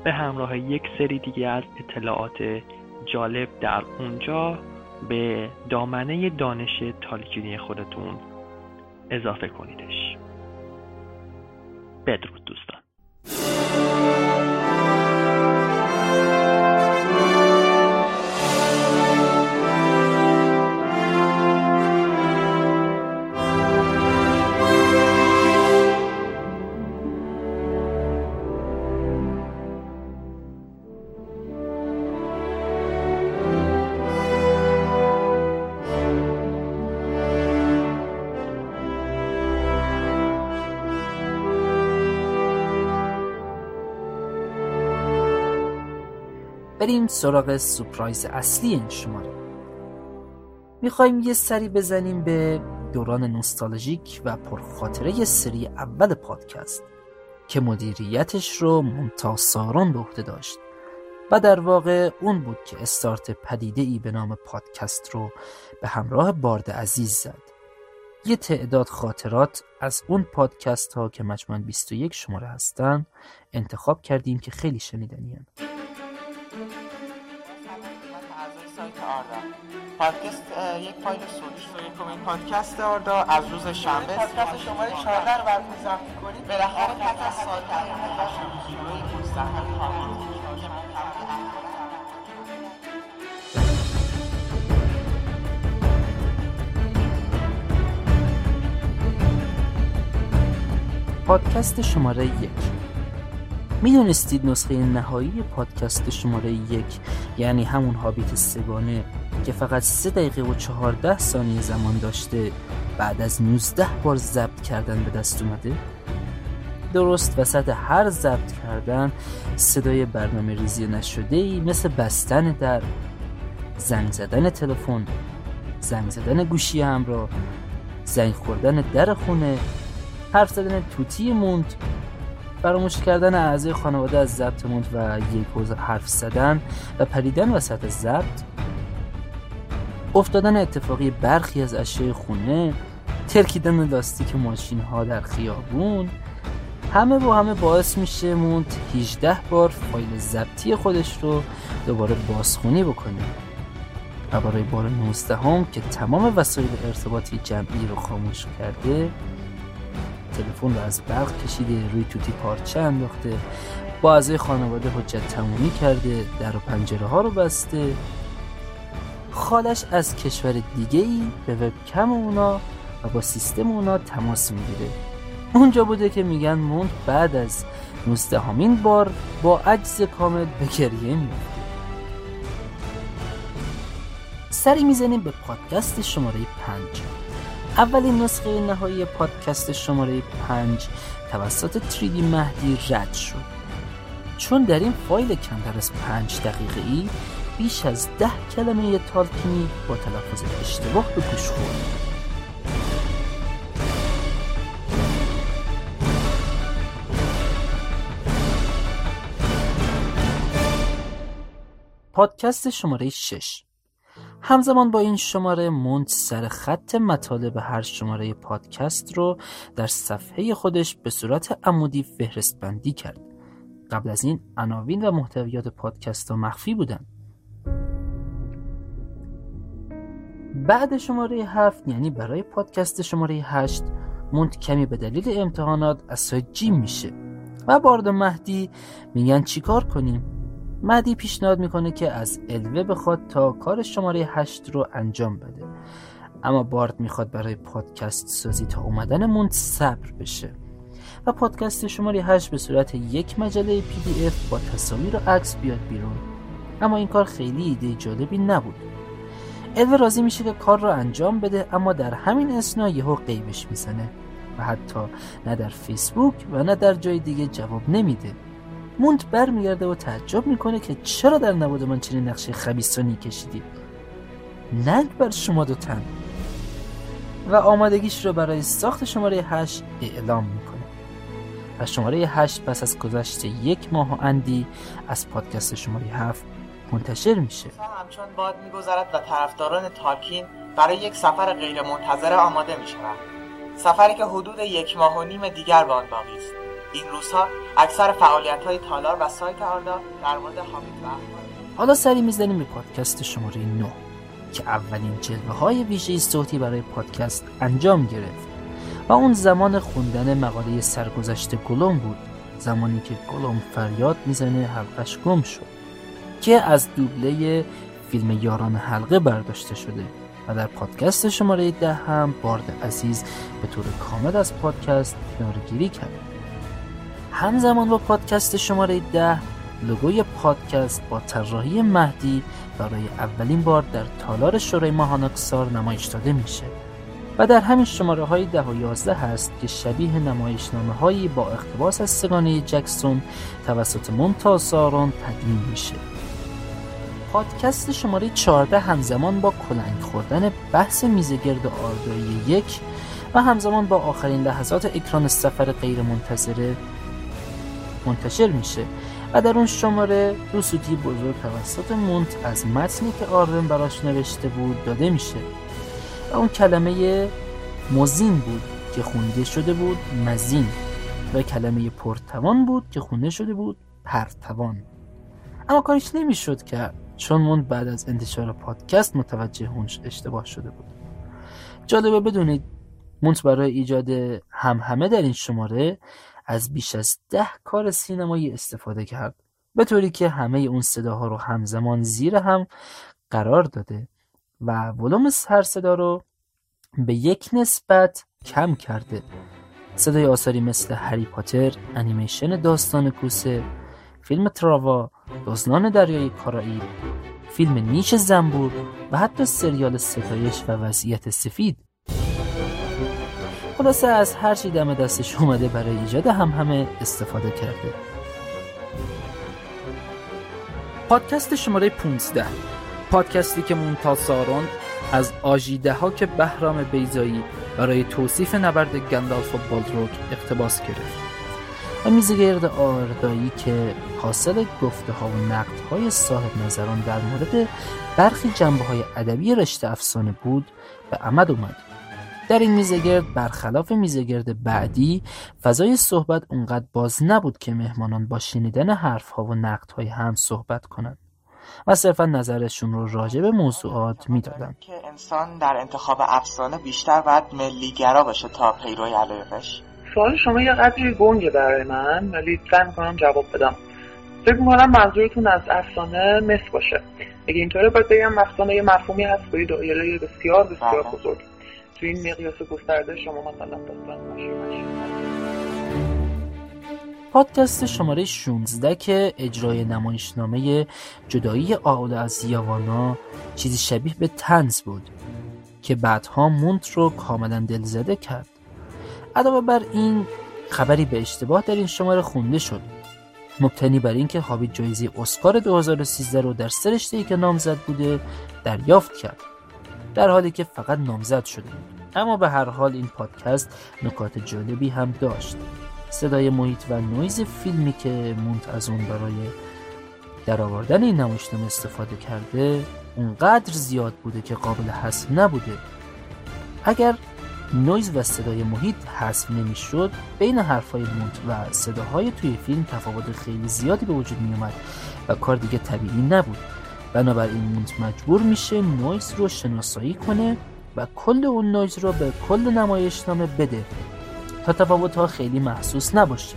Speaker 4: به همراه یک سری دیگه از اطلاعات جالب در اونجا به دامنه دانش تالکینی خودتون اضافه کنیدش. بدرود دوستان.
Speaker 1: بریم سراغ سپرایز اصلی این شماره می‌خوایم یه سری بزنیم به دوران نوستالژیک و پرخاطره سری اول پادکست که مدیریتش رو ممتاز ساران به عهده داشت و در واقع اون بود که استارت پدیده ای به نام پادکست رو به همراه بارد عزیز زد یه تعداد خاطرات از اون پادکست ها که مجموعاً 21 شماره هستن انتخاب کردیم که خیلی شنیدنی.
Speaker 5: پادکست یک فایل صوتی یکمین پادکست آردا از روز شنبه. پادکست شماره 14 رو ضبط می‌کنیم بالاخره پس از شروع مستقل کامل
Speaker 1: پادکست شماره یک. می‌دونستید نسخه نهایی پادکست شماره یک یعنی همون هابیت سگانه که فقط سه دقیقه و چهارده ثانیه زمان داشته بعد از 19 بار ضبط کردن به دست اومده؟ درست وسط هر ضبط کردن صدای برنامه ریزی نشده ای مثل بستن در زنگ زدن تلفن زنگ زدن گوشی همراه زنگ خوردن در خونه حرف زدن توتی موند فراموش کردن اعضای خانواده از ضبط موند و یک حرف زدن و پریدن وسط ضبط افتادن اتفاقی برخی از اشیاء خونه ترکیدن لاستیک ماشین ها در خیابون همه با همه باعث میشه موند 18 بار فایل ضبطی خودش رو دوباره بازخونی بکنه. و برای بار 19 هم که تمام وسایل ارتباطی جمعی رو خاموش کرده تلفن رو از برق کشیده روی توتی پارچه انداخته با اعضای خانواده حجت تمومی کرده در و پنجره ها رو بسته. خالش از کشور دیگه ای به وبکم اونا و با سیستم اونا تماس می‌گیره. اونجا بوده که میگن موند بعد از 19 همین بار با عجز کامل به گریه سری می‌زنیم به پادکست شماره پنج. اولین نسخه نهایی پادکست شماره 5 توسط تریدی مهدی رد شد. چون در این فایل کمتر از 5 دقیقه ای بیش از ده کلمه تالکینی با تلفظ اشتباه به گوش خورد. پادکست شماره 6 همزمان با این شماره موند سر خط مطالب هر شماره پادکست رو در صفحه خودش به صورت عمودی فهرست بندی کرد. قبل از این عناوین و محتویات پادکست ها مخفی بودن. بعد شماره هفت یعنی برای پادکست شماره هشت موند کمی به دلیل امتحانات از سایت جیم میشه و بارد مهدی میگن چیکار کنیم؟ مدی پیشنهاد می‌کنه که از الوه بخواد تا کار شماره هشت رو انجام بده. اما بارد می‌خواد برای پادکست سازی تا اومدن موند صبر بشه. و پادکست شماره هشت به صورت یک مجله پی دی اف با تصاویر و عکس بیاد بیرون. اما این کار خیلی ایده جالبی نبود. الوه راضی میشه که کار رو انجام بده اما در همین اسنا یهو قیبش می‌زنه. و حتی نه در فیسبوک و نه در جای دیگه جواب نمیده. موند برمیگرده و تعجب می‌کنه که چرا در نبود من چنین نقشه خبیستانی کشیدید ننگ بر شما دو تن. و آمادگیش رو برای ساخت شماره 8 اعلام می‌کنه. و شماره 8 پس از گذشت یک ماه و اندی از پادکست شماره 7 منتشر میشه.
Speaker 5: همچون باد میگذرد و طرفداران تالکین برای یک سفر غیر منتظره آماده می‌شوند. سفری که حدود یک ماه و نیم دیگر به آن باقی است. این روزها اکثر فعالیت های تالار و سایت آردا در مورد حامید و
Speaker 1: حالا سری می‌زنیم به پادکست شماره 9 که اولین جلوه های ویژه صوتی برای پادکست انجام گرفت. و اون زمان خوندن مقاله سرگذشت گلوم بود زمانی که گلوم فریاد می‌زنه حلقش گم شد که از دوبله فیلم یاران حلقه برداشته شده. و در پادکست شماره ده هم بارد عزیز به طور کامل از پادکست کنارگیری کرد. همزمان با پادکست شماره ده لوگوی پادکست با طراحی مهدی برای اولین بار در تالار شورای ماهانکسار نمایش داده میشه. و در همین شماره های ده و یازده هست که شبیه نمایشنامه هایی با اقتباس از سگانه جکسون توسط ممتاز ساران تدوین میشه. پادکست شماره 14 همزمان با کلنگ خوردن بحث میزگرد آردایی یک و همزمان با آخرین لحظات اکران سفر غیر منتظره منتشر میشه و در اون شماره دو سوتی بزرگ توسط مونت از متنی که آرون براش نوشته بود داده میشه. و اون کلمه مزین بود که خونده شده بود مزین و کلمه پرتوان بود که خونده شده بود پرتوان. اما کارش نمی‌شد کرد چون مونت بعد از انتشار پادکست متوجه اونش اشتباه شده بود. جالبه بدونید مونت برای ایجاد همهمه در این شماره از بیش از ده کار سینمایی استفاده کرد به طوری که همه اون صداها رو همزمان زیر هم قرار داده و ولوم هر صدا رو به یک نسبت کم کرده. صدای آثاری مثل هری پاتر، انیمیشن داستان کوسه، فیلم تراوا، دزدان دریای کارائیب، فیلم نیش زنبور و حتی سریال ستایش و وضعیت سفید خلاصه از هر چی دم دستش اومده برای ایجاد هم همه استفاده کرده. پادکست شماره 15 پادکستی که مونتا سارون از آژیده ها که بهرام بیزایی برای توصیف نبرد گندالف و بالدروک اقتباس گرفت. و میزگرد آردایی که حاصل گفته ها و نقد های صاحب نظران در مورد برخی جنبه های ادبی رشته افسانه بود به عمد اومد. در این میزگرد برخلاف میزگرد بعدی فضای صحبت اونقدر باز نبود که مهمانان با شنیدن حرفها و نقدهای هم صحبت کنند و صرفا نظرشون رو راجع به موضوعات می‌دادن
Speaker 5: که انسان در انتخاب افسانه بیشتر باید ملیگرا باشه تا پیروی علایقش.
Speaker 4: سوال شما یه قدری گنگه برای من ولی سعی می‌کنم جواب بدم. فکر می‌کنم منظورتون از افسانه مثل باشه. اگه اینطوره باید بگم افسانه یه مفهومی هست با دایره بسیار بسیار
Speaker 5: بله.
Speaker 4: بزرگ. تو این مقیاس گسترده شما مثلا داستان
Speaker 1: پادکست شماره 16 که اجرای نمایشنامه جدایی آول از یاوانا چیزی شبیه به تنز بود که بعدها مونت رو کاملا دلزده کرد. علاوه بر این خبری به اشتباه در این شماره خونده شد. مبتنی بر اینکه هابیت جایزه اسکار 2013 رو در سه رشته‌ای که نامزد بوده دریافت کرد. در حالی که فقط نامزد شده بود. اما به هر حال این پادکست نکات جالبی هم داشت. صدای محیط و نویز فیلمی که مونت از اون برای درآوردن این نمایشنامه استفاده کرده اونقدر زیاد بوده که قابل حذف نبوده. اگر نویز و صدای محیط حذف نمی‌شد بین حرفهای مونت و صداهای توی فیلم تفاوت خیلی زیادی به وجود می اومد و کار دیگه طبیعی نبود. بنابراین مونت مجبور میشه نویز رو شناسایی کنه و کل اون نویز رو به کل نمایشنامه بده تا تفاوت ها خیلی محسوس نباشه.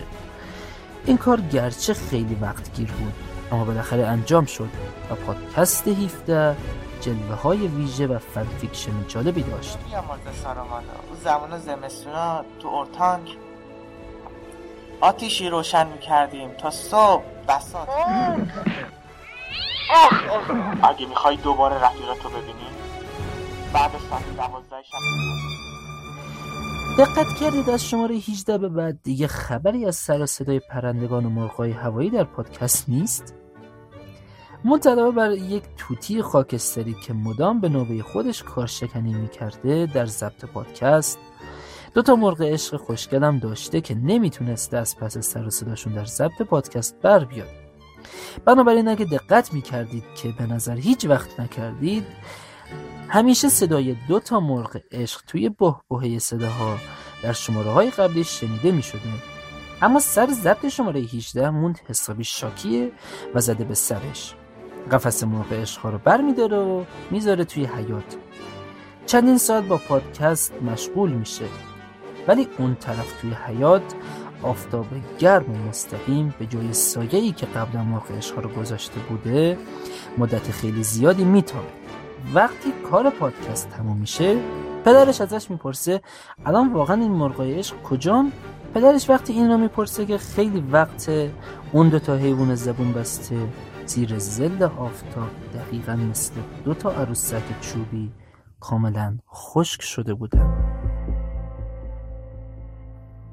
Speaker 1: این کار گرچه خیلی وقت گیر بود اما بالاخره انجام شد و پادکست 17 جلوه های ویژه و fan fiction جالبی داشت.
Speaker 5: یا مرد سارامانا اون زمان زمستونا تو اورتانک آتیشی روشن می‌کردیم تا صبح بساط. اگه می‌خوای دوباره رفیقتو ببینی بعد ساعت دوازده
Speaker 1: دقت کردید از شماره 18 به بعد دیگه خبری از سر و صدای پرندگان و مرغای هوایی در پادکست نیست؟ منتدابه بر یک توتی خاکستری که مدام به نوبه خودش کارشکنی می‌کرده در ضبط پادکست دو تا مرغ عشق خوشگلم داشته که نمی‌تونسته از پس سر و صداشون در ضبط پادکست بر بیاد. بنابراین اگه دقت می‌کردید که به نظر هیچ وقت نکردید همیشه صدای دو تا مرغ عشق توی بهبهه صداها در شماره های قبلی شنیده می شده اما سر ضبط شماره 18 موند حسابی شاکیه و زده به سرش. قفس مرغ عشق رو بر می داره و می‌ذاره توی حیات چندین ساعت با پادکست مشغول میشه. ولی اون طرف توی حیات آفتاب گرم و مستقیم به جای سایه‌ای که قبلا مرغ عشق رو گذاشته بوده مدت خیلی زیادی میتابه. وقتی کار پادکست تموم میشه پدرش ازش می‌پرسه الان واقعا این مرغای عشق کجان؟ پدرش وقتی این رو می‌پرسه که خیلی وقت اون دو تا حیوان زبون بسته زیر زل آفتاب دقیقا مثل دو تا عروسک چوبی کاملا خشک شده بودن.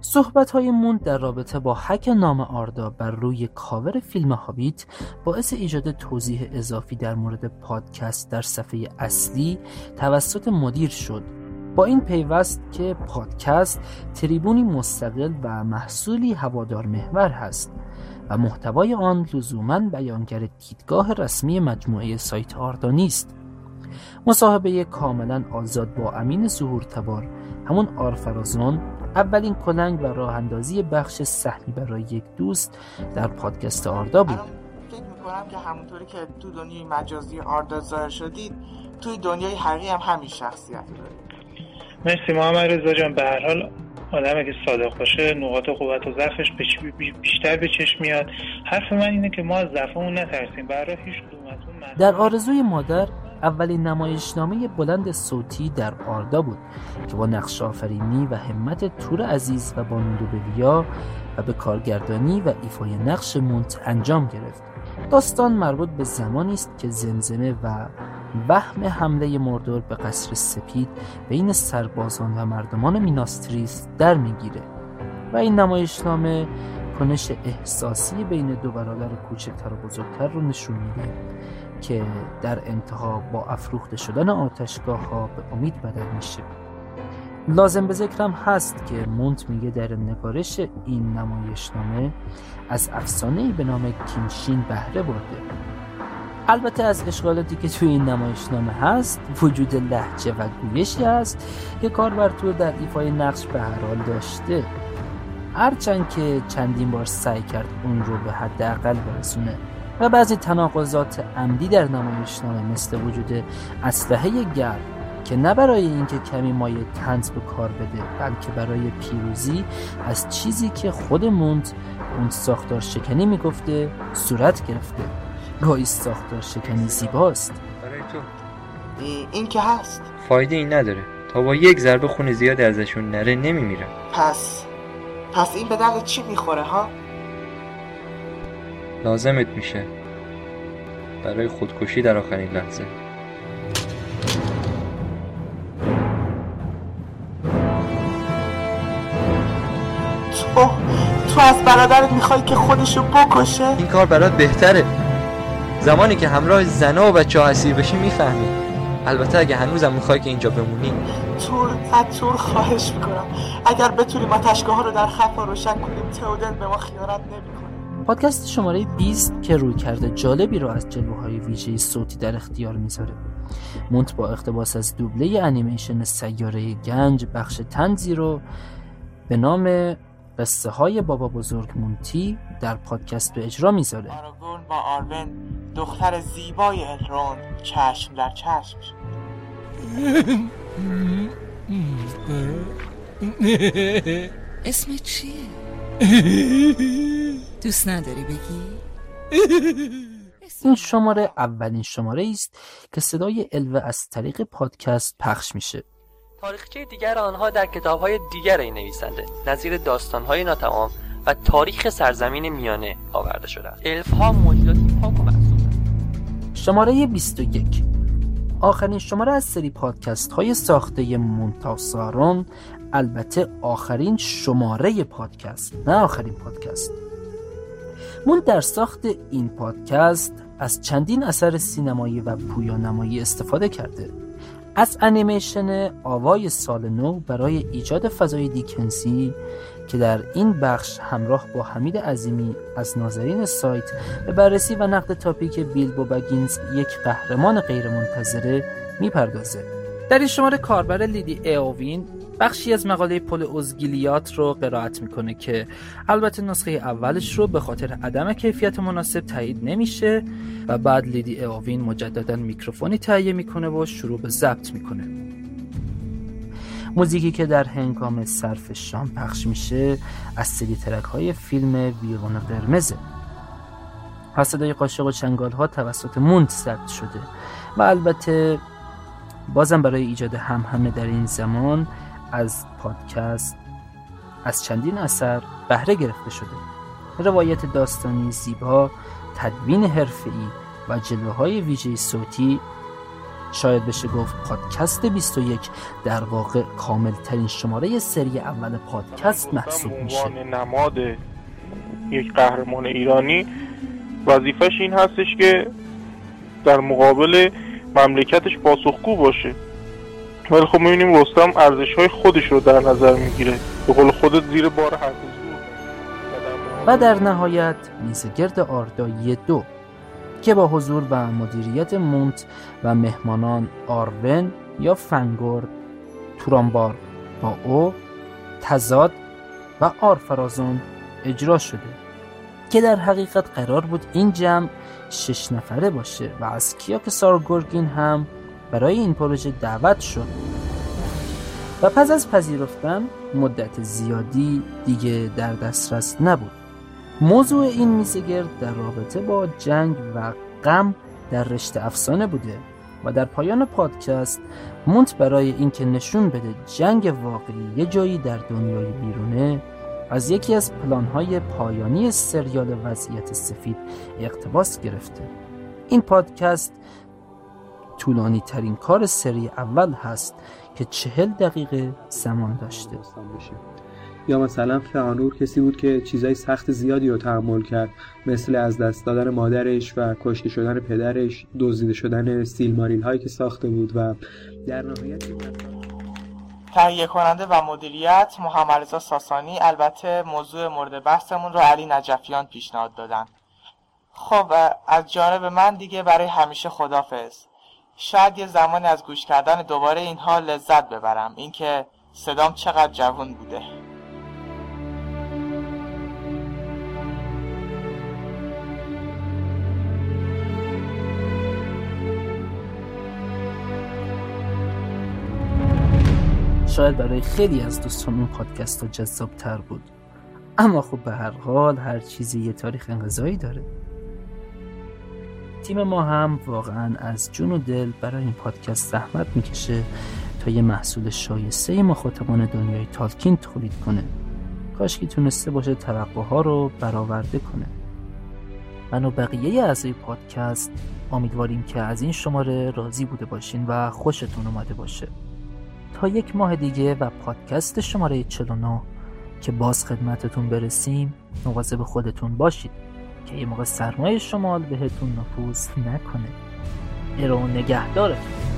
Speaker 1: صحبت های موند در رابطه با حک نام آردا بر روی کاور فیلم هابیت باعث ایجاد توضیح اضافی در مورد پادکست در صفحه اصلی توسط مدیر شد. با این پیوست که پادکست تریبونی مستقل و محصولی هوادار محور هست و محتوای آن لزوما بیانگر دیدگاه رسمی مجموعه سایت آردا نیست. مصاحبه کاملا آزاد با امین ظهور تبار همون آرفرازون اولین کلنگ و راه اندازی بخش سهمی برای یک دوست در پادکست آردا بود.
Speaker 5: فکر می‌کنم که همونطوری که تو دنیای مجازی آردا ظاهر شدید توی دنیای حقیقی هم همین شخصیت دارید
Speaker 6: مرسی محمد رضا جان. به هر حال آدمی که صادق باشه نقاط قوت و ضعفش بیشتر به چشم میاد. حرف من اینه که ما از ضعفمون نترسیم. برای هیچ
Speaker 1: در آرزوی مادر اولین نمایشنامه بلند صوتی در آردا بود که با نقش آفرینی و همت تور عزیز و بانو دوبلیا و به کارگردانی و ایفای نقش مونت انجام گرفت. داستان مربوط به زمانی است که زمزمه و وهم حمله مردور به قصر سپید بین سربازان و مردمان میناستریس در می‌گیره و این نمایشنامه کنش احساسی بین دو برادر کوچکتر و بزرگتر رو نشون میده. که در انتها با افروخته شدن آتشگاه ها به امید بدل میشه. لازم به ذکرم هست که مونت میگه در نگارش این نمایشنامه از افسانه‌ای به نام کینشین بهره برده. البته از اشکالاتی که توی این نمایشنامه هست وجود لحجه و گویشی هست که کاربرتور در ایفای نقش به هر حال داشته. هرچند که چندین بار سعی کرد اون رو به حداقل برسونه. و بعضی تناقضات عمدی در نمایشنامه مثل وجود اسلحه گرم که نه برای اینکه کمی مایه تنز به کار بده بلکه برای پیروزی از چیزی که خود موند اون ساختار شکنی می‌گفته صورت گرفته. گاهی ساختار شکنی زیباست.
Speaker 7: برای تو.
Speaker 5: این که هست.
Speaker 7: فایده این نداره. تا با یک ضربه خون زیاد ازشون نره نمیمیرن.
Speaker 5: پس پس این به درد چی می‌خوره ها؟
Speaker 7: لازمت میشه. برای خودکشی در آخرین لحظه.
Speaker 5: تو تو از برادرت می‌خوای که خودشو بکشه؟
Speaker 7: این کار برات بهتره. زمانی که همراه زنا و بچه ها اسیر بشی می‌فهمی. البته اگه هنوزم می‌خوای که اینجا بمونی.
Speaker 5: تور از تور خواهش می‌کنم. اگر بتونیم آتشگاه ها رو در خفا روشن کنیم تئودن به ما خیانت نمی‌کنه.
Speaker 1: پادکست شماره 20 که روی کرده جالبی رو از جلوهای ویژه صوتی در اختیار می‌ذاره مونت با اقتباس از دوبله انیمیشن سیاره گنج بخش تنزی رو به نام قصه های بابا بزرگ مونتی در پادکست به اجرا می‌ذاره
Speaker 5: با آرون دختر زیبای الروند چشم در چشم.
Speaker 8: اسم چیه؟ دوست نداری بگی؟
Speaker 1: این شماره اولین شماره است که صدای الوه از طریق پادکست پخش میشه.
Speaker 9: تاریخچه دیگر آنها در کتابهای دیگر این نویسنده نظیر داستانهای ناتمام و تاریخ سرزمین میانه آورده شده است الفها موجوداتی پاک و
Speaker 1: شماره 21 آخرین شماره از سری پادکست های ساخته مونتاسارون البته آخرین شماره پادکست نه آخرین پادکست. مون در ساخت این پادکست از چندین اثر سینمایی و پویانمایی استفاده کرده. از انیمیشن آوای سال نو برای ایجاد فضای دیکنسی که در این بخش همراه با حمید عظیمی از ناظرین سایت به بررسی و نقد تاپیک بیلبو بگینز یک قهرمان غیرمنتظره می‌پردازه. در این شماره کاربر لیدی ایوین بخشی از مقاله پل اوزگیلیات رو قرائت می‌کنه که البته نسخه اولش رو به خاطر عدم کیفیت مناسب تایید نمیشه و بعد لیدی ایوین مجددا میکروفونی تهیه می‌کنه و شروع به ضبط می‌کنه. موزیکی که در هنگام صرف شام پخش میشه از سری track های فیلم ویولن قرمزه. و صدای قاشق و چنگال ها توسط موند ضبط شده و البته بازم برای ایجاد همهمه در این زمان از پادکست از چندین اثر بهره گرفته شده. روایت داستانی زیبا تدوین حرفه‌ای و جلوه های ویژه صوتی شاید بشه گفت پادکست 21 در واقع کامل ترین شماره سری اول پادکست محسوب میشه.
Speaker 10: نماد یک قهرمان ایرانی وظیفش این هستش که در مقابل مملکتش پاسخگو باشه. ولی خب می‌بینیم رستم ارزش های خودش رو در نظر می‌گیره. به قول خودت زیر بار هر
Speaker 1: و در نهایت میزگرد آردایی دو که با حضور و مدیریت مونت و مهمانان آرون یا فنگورد تورانبار با او تزاد و آرفرازون اجرا شده که در حقیقت قرار بود این جمع شش نفره باشه و از کیاک سارگورگین هم برای این پروژه دعوت شد. و پس از پذیرفتن مدت زیادی دیگه در دسترس نبود. موضوع این میزگرد در رابطه با جنگ و غم در رشته افسانه بوده و در پایان پادکست مونت برای اینکه نشون بده جنگ واقعی یه جایی در دنیای بیرونه از یکی از پلانهای پایانی سریال وضعیت سفید اقتباس گرفته. این پادکست طولانی ترین کار سری اول هست که چهل دقیقه زمان داشته.
Speaker 11: یا مثلا فانور کسی بود که چیزای سخت زیادی رو تحمل کرد مثل از دست دادن مادرش و کشته شدن پدرش دزدیده شدن سیلماریل هایی که ساخته بود و در نهایت
Speaker 5: تهیه کننده و مدیریت محمد رضا ساسانی. البته موضوع مورد بحثمون رو علی نجفیان پیشنهاد دادن. خب از جانب من دیگه برای همیشه خدافظ شاید یه زمانی از گوش کردن دوباره اینها لذت ببرم. اینکه صدام چقدر جوون بوده.
Speaker 1: شاید برای خیلی از دوستان اون پادکست جذاب تر بود. اما خب به هر حال هر چیزی یه تاریخ انقضایی داره. تیم ما هم واقعا از جون و دل برای این پادکست زحمت می‌کشه تا یه محصول شایسته مخاطبان دنیای تالکین تولید کنه. کاش که تونسته باشه توقع ها رو برآورده کنه. من و بقیه اعضای پادکست امیدواریم که از این شماره راضی بوده باشین و خوشتون اومده باشه. تا یک ماه دیگه و پادکست شماره 49 که باز خدمتتون برسیم مواظب خودتون باشید. که یه موقع سرمایه شمال بهتون نفوذ نکنه. ارو نگهدارتون.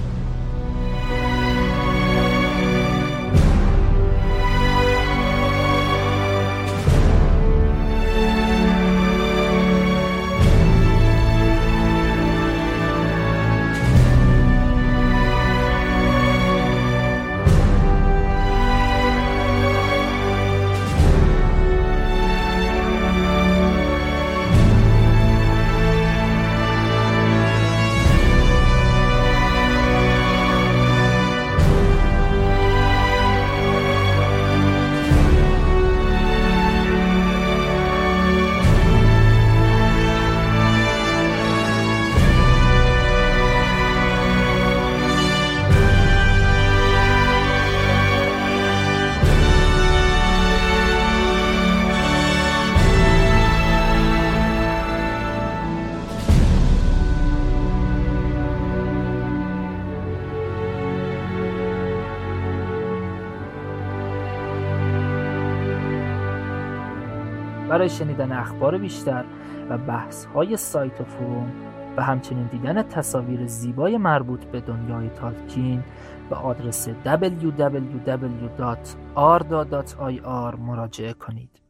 Speaker 1: برای شنیدن اخبار بیشتر و بحث های سایت و فروم و همچنین دیدن تصاویر زیبای مربوط به دنیای تالکین به آدرس www.arda.ir مراجعه کنید.